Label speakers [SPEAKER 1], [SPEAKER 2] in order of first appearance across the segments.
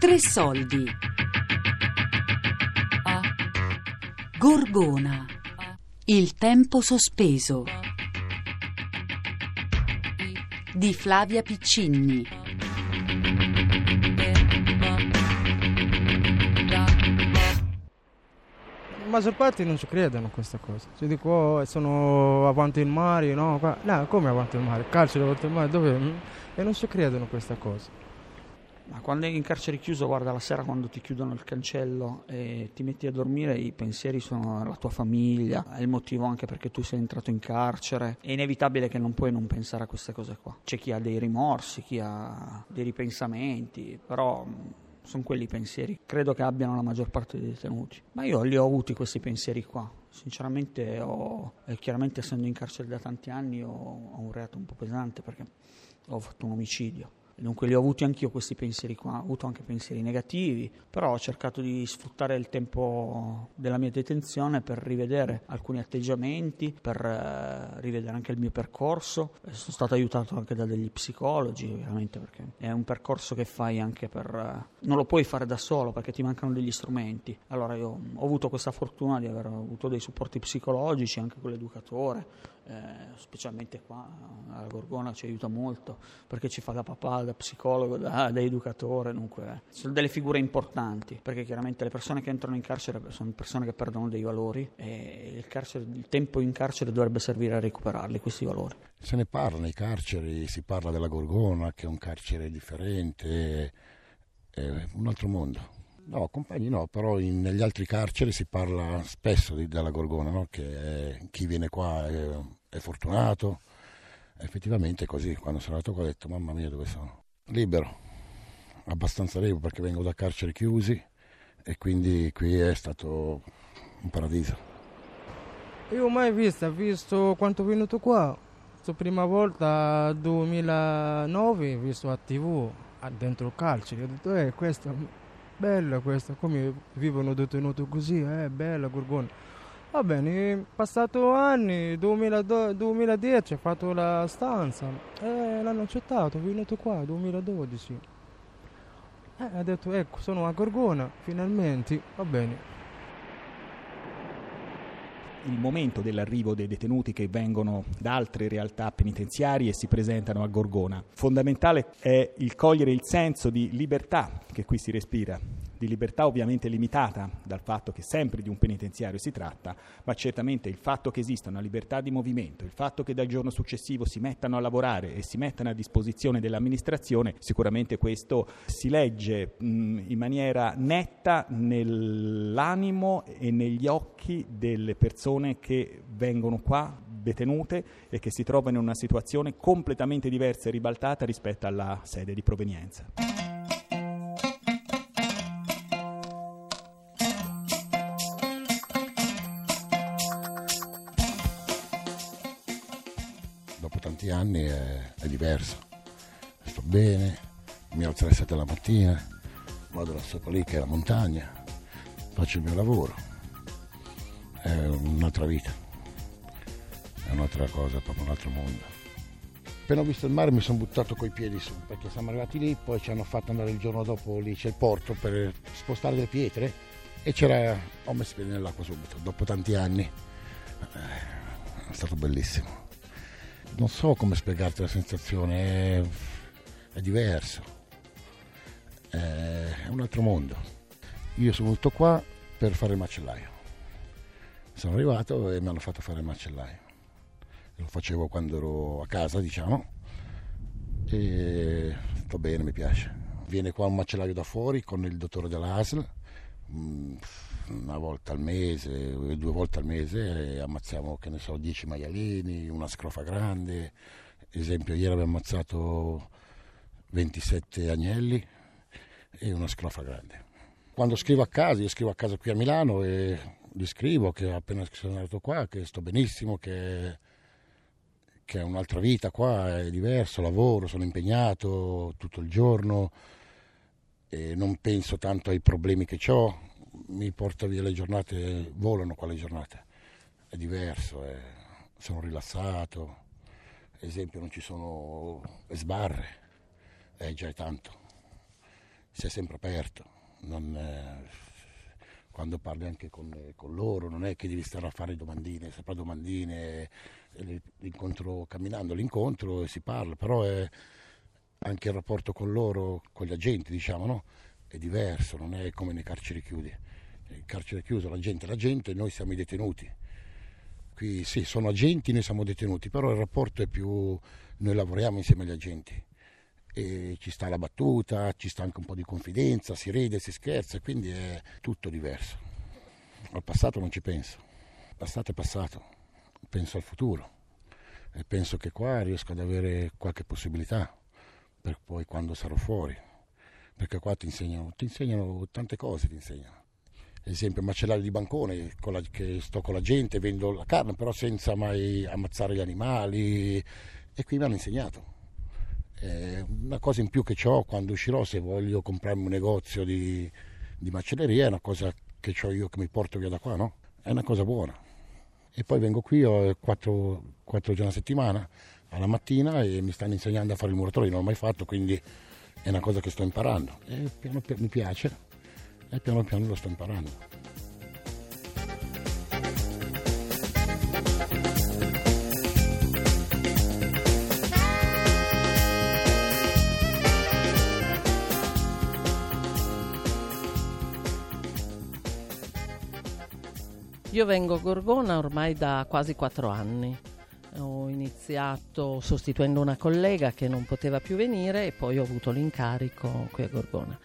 [SPEAKER 1] Tre soldi. Gorgona. Il tempo sospeso. Di Flavia Piccinni.
[SPEAKER 2] La maggior parte non ci credono a questa cosa. Si dico, oh, sono avanti il mare, no? No, come avanti il mare? Carcere avanti il mare, dove? E non ci credono a questa cosa.
[SPEAKER 3] Ma quando è in carcere chiuso, guarda, la sera quando ti chiudono il cancello e ti metti a dormire, i pensieri sono la tua famiglia, è il motivo anche perché tu sei entrato in carcere. È inevitabile che non puoi non pensare a queste cose qua. C'è chi ha dei rimorsi, chi ha dei ripensamenti, però mh, sono quelli i pensieri. Credo che abbiano la maggior parte dei detenuti. Ma io li ho avuti questi pensieri qua. Sinceramente, ho, chiaramente essendo in carcere da tanti anni, ho, ho un reato un po' pesante perché ho fatto un omicidio. Dunque li ho avuti anch'io questi pensieri qua, ho avuto anche pensieri negativi, però ho cercato di sfruttare il tempo della mia detenzione per rivedere alcuni atteggiamenti, per eh, rivedere anche il mio percorso. E sono stato aiutato anche da degli psicologi, ovviamente, perché è un percorso che fai anche per... eh, non lo puoi fare da solo perché ti mancano degli strumenti. Allora io ho avuto questa fortuna di aver avuto dei supporti psicologici anche con l'educatore, eh, specialmente qua alla Gorgona ci aiuta molto perché ci fa da papà, da psicologo, da, da educatore, dunque eh, sono delle figure importanti perché chiaramente le persone che entrano in carcere sono persone che perdono dei valori e il, carcere- il tempo in carcere dovrebbe servire a recuperarli questi valori.
[SPEAKER 4] Se ne parla nei carceri, si parla della Gorgona, che è un carcere differente, è un altro mondo. No, compagni no, però in- negli altri carceri si parla spesso di- della Gorgona, no? che è- chi viene qua è, è fortunato. Effettivamente è così, quando sono andato qua ho detto mamma mia dove sono? Libero, abbastanza libero perché vengo da carceri chiusi e quindi qui è stato un paradiso.
[SPEAKER 2] Io mai visto, ho visto quanto è venuto qua. La prima volta 2009 ho visto a tv a- dentro il carcere. Ho detto, eh, questa bella questa, come vivono detenuti così, eh, bella Gorgona. Va bene, passato anni, 2000 2010 ho fatto la stanza, eh, l'hanno accettato, è venuto qua, 2012. Eh, ha detto, ecco, sono a Gorgona, finalmente, va bene.
[SPEAKER 5] Il momento dell'arrivo dei detenuti che vengono da altre realtà penitenziarie e si presentano a Gorgona. Fondamentale è il cogliere il senso di libertà che qui si respira, di libertà ovviamente limitata dal fatto che sempre di un penitenziario si tratta, ma certamente il fatto che esista una libertà di movimento, il fatto che dal giorno successivo si mettano a lavorare e si mettano a disposizione dell'amministrazione, sicuramente questo si legge mh, in maniera netta nell'animo e negli occhi delle persone che vengono qua detenute e che si trovano in una situazione completamente diversa e ribaltata rispetto alla sede di provenienza.
[SPEAKER 4] Tanti anni è, è diverso. Sto bene, mi alzo alle 7 della mattina, vado alla lì che è la montagna, faccio il mio lavoro. È un'altra vita, è un'altra cosa, proprio un altro mondo. Appena ho visto il mare mi sono buttato coi piedi su, perché siamo arrivati lì, poi ci hanno fatto andare il giorno dopo lì, c'è il porto per spostare le pietre e c'era, ho messo i piedi nell'acqua subito, dopo tanti anni. Eh, È stato bellissimo non so come spiegarti la sensazione, è, è diverso, è, un altro mondo. Io sono venuto qua per fare il macellaio. Sono arrivato e mi hanno fatto fare il macellaio. Lo facevo quando ero a casa, diciamo, e sto bene, mi piace. Viene qua un macellaio da fuori con il dottore dell'ASL, una volta al mese, due volte al mese, e ammazziamo, che ne so, 10 maialini, una scrofa grande. Esempio, ieri abbiamo ammazzato 27 agnelli e una scrofa grande. Quando scrivo a casa, io scrivo a casa qui a Milano e gli scrivo che appena sono arrivato qua, che sto benissimo, che, che è un'altra vita qua, è diverso, lavoro, sono impegnato tutto il giorno e non penso tanto ai problemi che ho, mi porta via le giornate, volano qua le giornate, è diverso, è- sono rilassato, esempio non ci sono sbarre, eh, già è tanto. si è sempre aperto. Non, eh, quando parli anche con, con, loro non è che devi stare a fare domandine, sempre domandine, l'incontro camminando l'incontro e si parla, però è anche il rapporto con loro, con gli agenti diciamo, no? è diverso, non è come nei carceri chiusi. Il carcere chiuso la gente è la gente e noi siamo i detenuti. Qui sì, sono agenti, noi siamo detenuti, però il rapporto è più, noi lavoriamo insieme agli agenti e ci sta la battuta, ci sta anche un po' di confidenza, si ride, si scherza, quindi è tutto diverso. Al passato non ci penso, il passato è passato, penso al futuro e penso che qua riesco ad avere qualche possibilità per poi quando sarò fuori, perché qua ti insegnano, ti insegnano tante cose, ti insegnano. Ad esempio, macellaio di bancone, la, che sto con la gente, vendo la carne, però senza mai ammazzare gli animali, e qui mi hanno insegnato eh, una cosa in più che ho quando uscirò, se voglio comprarmi un negozio di, di macelleria, è una cosa che ho io che mi porto via da qua, no? È una cosa buona. E poi vengo qui, ho quattro, quattro giorni a settimana, alla mattina, e mi stanno insegnando a fare il muratore, non l'ho mai fatto, quindi è una cosa che sto imparando. E piano piano mi piace, e piano piano lo sto imparando.
[SPEAKER 6] Io vengo a Gorgona ormai da quasi quattro anni. Ho iniziato sostituendo una collega che non poteva più venire e poi ho avuto l'incarico qui a Gorgona.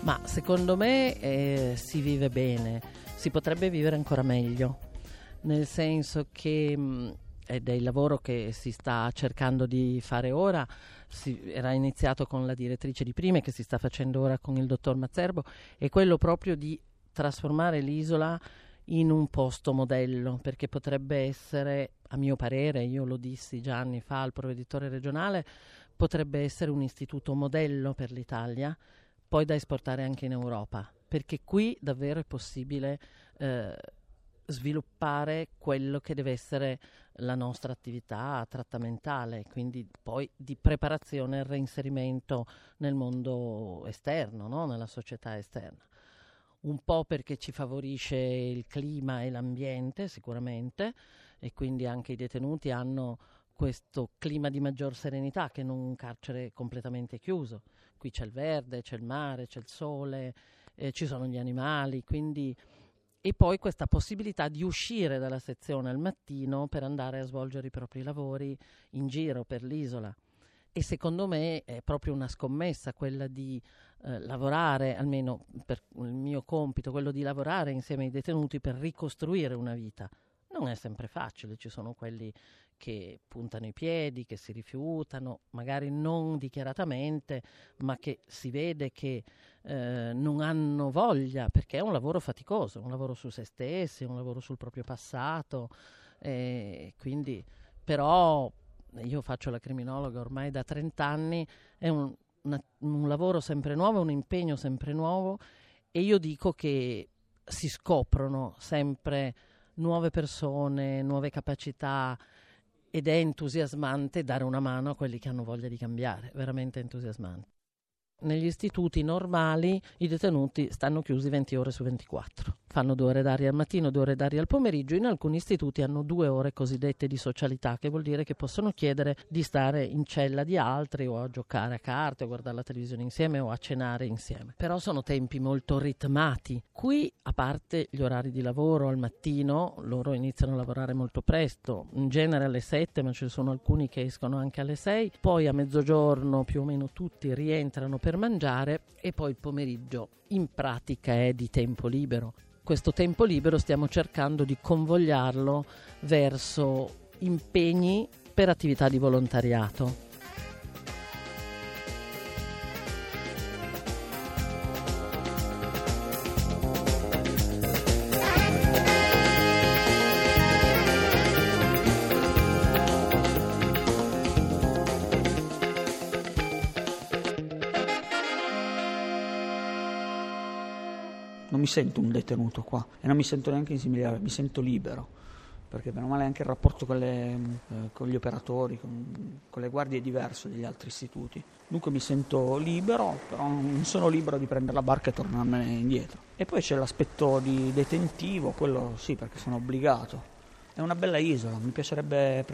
[SPEAKER 6] Ma secondo me eh, si vive bene, si potrebbe vivere ancora meglio, nel senso che mh, ed è il lavoro che si sta cercando di fare ora, si, era iniziato con la direttrice di prime che si sta facendo ora con il dottor Mazzerbo, è quello proprio di trasformare l'isola in un posto modello, perché potrebbe essere, a mio parere, io lo dissi già anni fa al provveditore regionale, potrebbe essere un istituto modello per l'Italia, poi da esportare anche in Europa, perché qui davvero è possibile eh, sviluppare quello che deve essere la nostra attività trattamentale, quindi poi di preparazione e reinserimento nel mondo esterno, no? nella società esterna un po' perché ci favorisce il clima e l'ambiente sicuramente e quindi anche i detenuti hanno questo clima di maggior serenità che non un carcere completamente chiuso. Qui c'è il verde, c'è il mare, c'è il sole, eh, ci sono gli animali, quindi e poi questa possibilità di uscire dalla sezione al mattino per andare a svolgere i propri lavori in giro per l'isola. E secondo me è proprio una scommessa quella di eh, lavorare, almeno per il mio compito, quello di lavorare insieme ai detenuti per ricostruire una vita. Non è sempre facile, ci sono quelli che puntano i piedi, che si rifiutano, magari non dichiaratamente, ma che si vede che eh, non hanno voglia, perché è un lavoro faticoso, un lavoro su se stessi, un lavoro sul proprio passato. Eh, quindi, però, io faccio la criminologa ormai da 30 anni, è un, una, un lavoro sempre nuovo, un impegno sempre nuovo e io dico che si scoprono sempre nuove persone, nuove capacità ed è entusiasmante dare una mano a quelli che hanno voglia di cambiare, veramente entusiasmante negli istituti normali i detenuti stanno chiusi 20 ore su 24. Fanno due ore d'aria al mattino, due ore d'aria al pomeriggio. In alcuni istituti hanno due ore cosiddette di socialità, che vuol dire che possono chiedere di stare in cella di altri o a giocare a carte, o guardare la televisione insieme o a cenare insieme. Però sono tempi molto ritmati. Qui, a parte gli orari di lavoro al mattino, loro iniziano a lavorare molto presto, in genere alle 7, ma ci sono alcuni che escono anche alle 6. Poi a mezzogiorno più o meno tutti rientrano per mangiare e poi il pomeriggio in pratica è di tempo libero. Questo tempo libero stiamo cercando di convogliarlo verso impegni per attività di volontariato.
[SPEAKER 3] Sento un detenuto qua e non mi sento neanche insimiliare, mi sento libero. perché bene o male anche il rapporto con, le, eh, con gli operatori, con, con, le guardie è diverso degli altri istituti. Dunque mi sento libero, però non sono libero di prendere la barca e tornarmene indietro. E poi c'è l'aspetto di detentivo, quello sì perché sono obbligato. È una bella isola, mi piacerebbe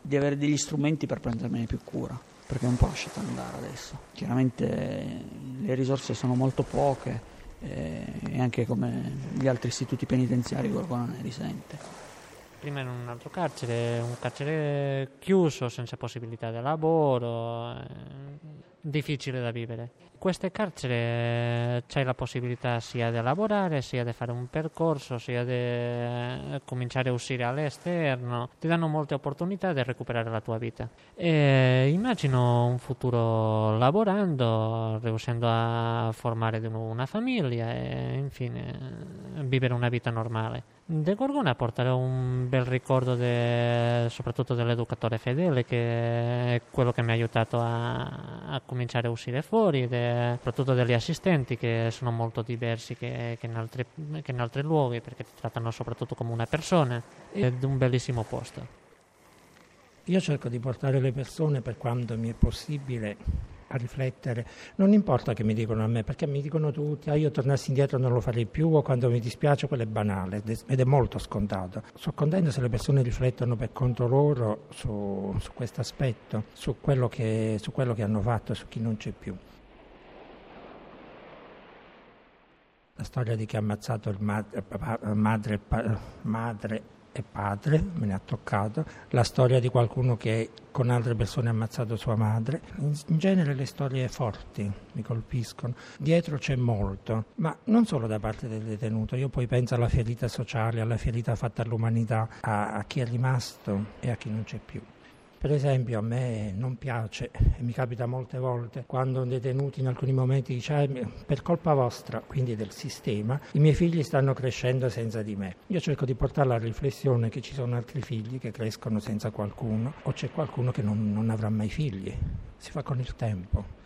[SPEAKER 3] di avere degli strumenti per prendermene più cura, perché non può lasciare andare adesso. Chiaramente le risorse sono molto poche e anche come gli altri istituti penitenziari Gorgona ne risente.
[SPEAKER 7] Prima in un altro carcere, un carcere chiuso, senza possibilità di lavoro, eh, difficile da vivere. In queste carceri eh, c'è la possibilità sia di lavorare, sia di fare un percorso, sia di eh, cominciare a uscire all'esterno, ti danno molte opportunità di recuperare la tua vita. E immagino un futuro lavorando, riuscendo a formare una famiglia e infine vivere una vita normale. De Gorgona porterà un bel ricordo de, soprattutto dell'educatore fedele che è quello che mi ha aiutato a, a cominciare a uscire fuori, de, soprattutto degli assistenti che sono molto diversi che, che, in altri, che in altri luoghi perché ti trattano soprattutto come una persona ed un bellissimo posto.
[SPEAKER 8] Io cerco di portare le persone per quanto mi è possibile a riflettere. Non importa che mi dicono a me, perché mi dicono tutti, ah, io tornassi indietro non lo farei più o quando mi dispiace, quello è banale ed è molto scontato. Sono contento se le persone riflettono per conto loro su, su questo aspetto, su quello, che, su quello che hanno fatto su chi non c'è più. La storia di chi ha ammazzato il madre, madre, madre e padre, me ne ha toccato, la storia di qualcuno che con altre persone ha ammazzato sua madre. In, genere le storie forti mi colpiscono. Dietro c'è molto, ma non solo da parte del detenuto, io poi penso alla ferita sociale, alla ferita fatta all'umanità, a, a chi è rimasto e a chi non c'è più. Per esempio a me non piace, e mi capita molte volte, quando un detenuto in alcuni momenti dice ah, per colpa vostra, quindi del sistema, i miei figli stanno crescendo senza di me. Io cerco di portare alla riflessione che ci sono altri figli che crescono senza qualcuno o c'è qualcuno che non, non avrà mai figli. Si fa con il tempo.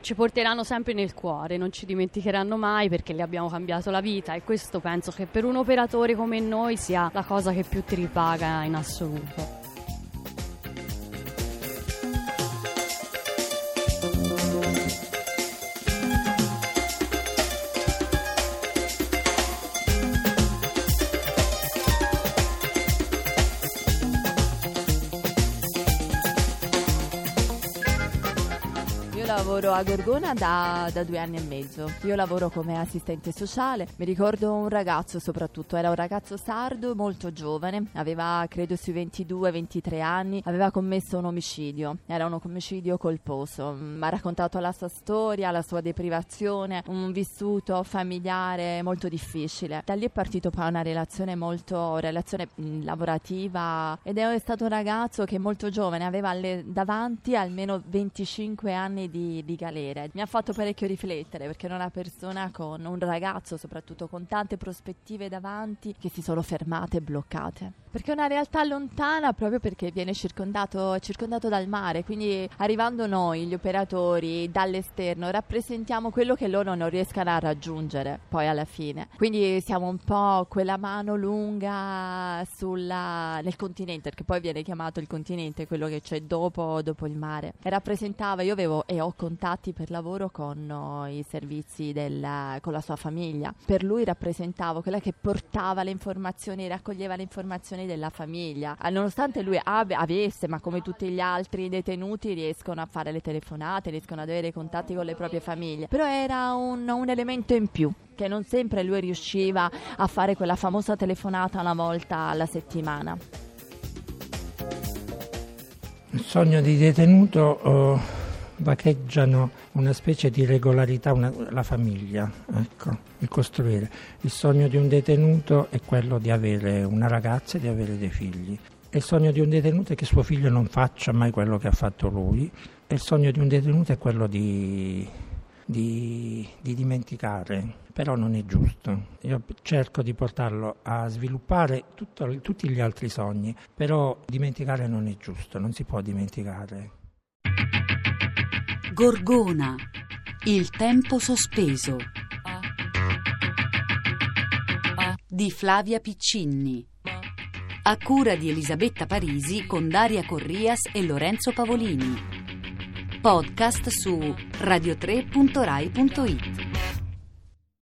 [SPEAKER 9] Ci porteranno sempre nel cuore, non ci dimenticheranno mai perché le abbiamo cambiato la vita e questo penso che per un operatore come noi sia la cosa che più ti ripaga in assoluto.
[SPEAKER 10] Lavoro a Gorgona da, da, due anni e mezzo. Io lavoro come assistente sociale. Mi ricordo un ragazzo soprattutto, era un ragazzo sardo molto giovane, aveva credo sui 22-23 anni, aveva commesso un omicidio. Era un omicidio colposo. Mi ha raccontato la sua storia, la sua deprivazione, un vissuto familiare molto difficile. Da lì è partito poi una relazione molto relazione mh, lavorativa ed è stato un ragazzo che molto giovane aveva alle, davanti almeno 25 anni di, di galera. Mi ha fatto parecchio riflettere perché era una persona con un ragazzo, soprattutto con tante prospettive davanti, che si sono fermate e bloccate. Perché è una realtà lontana proprio perché viene circondato, circondato dal mare, quindi arrivando noi, gli operatori, dall'esterno, rappresentiamo quello che loro non riescano a raggiungere poi alla fine. Quindi siamo un po' quella mano lunga sulla, nel continente, perché poi viene chiamato il continente, quello che c'è dopo, dopo il mare. E rappresentava, io avevo e ho contatti per lavoro con oh, i servizi della, con la sua famiglia. Per lui rappresentavo quella che portava le informazioni, raccoglieva le informazioni della famiglia. Ah, nonostante lui ab- avesse, ma come tutti gli altri detenuti, riescono a fare le telefonate, riescono ad avere contatti con le proprie famiglie. Però era un, un elemento in più che non sempre lui riusciva a fare quella famosa telefonata una volta alla settimana.
[SPEAKER 8] Il sogno di detenuto oh vagheggiano una specie di regolarità, una, la famiglia, ecco, il costruire. Il sogno di un detenuto è quello di avere una ragazza e di avere dei figli. Il sogno di un detenuto è che suo figlio non faccia mai quello che ha fatto lui. E il sogno di un detenuto è quello di, di, di dimenticare, però non è giusto. Io cerco di portarlo a sviluppare tutto, tutti gli altri sogni, però dimenticare non è giusto, non si può dimenticare.
[SPEAKER 1] Gorgona, il tempo sospeso. di Flavia Piccinni. A cura di Elisabetta Parisi con Daria Corrias e Lorenzo Pavolini. Podcast su radiotre.rai.it.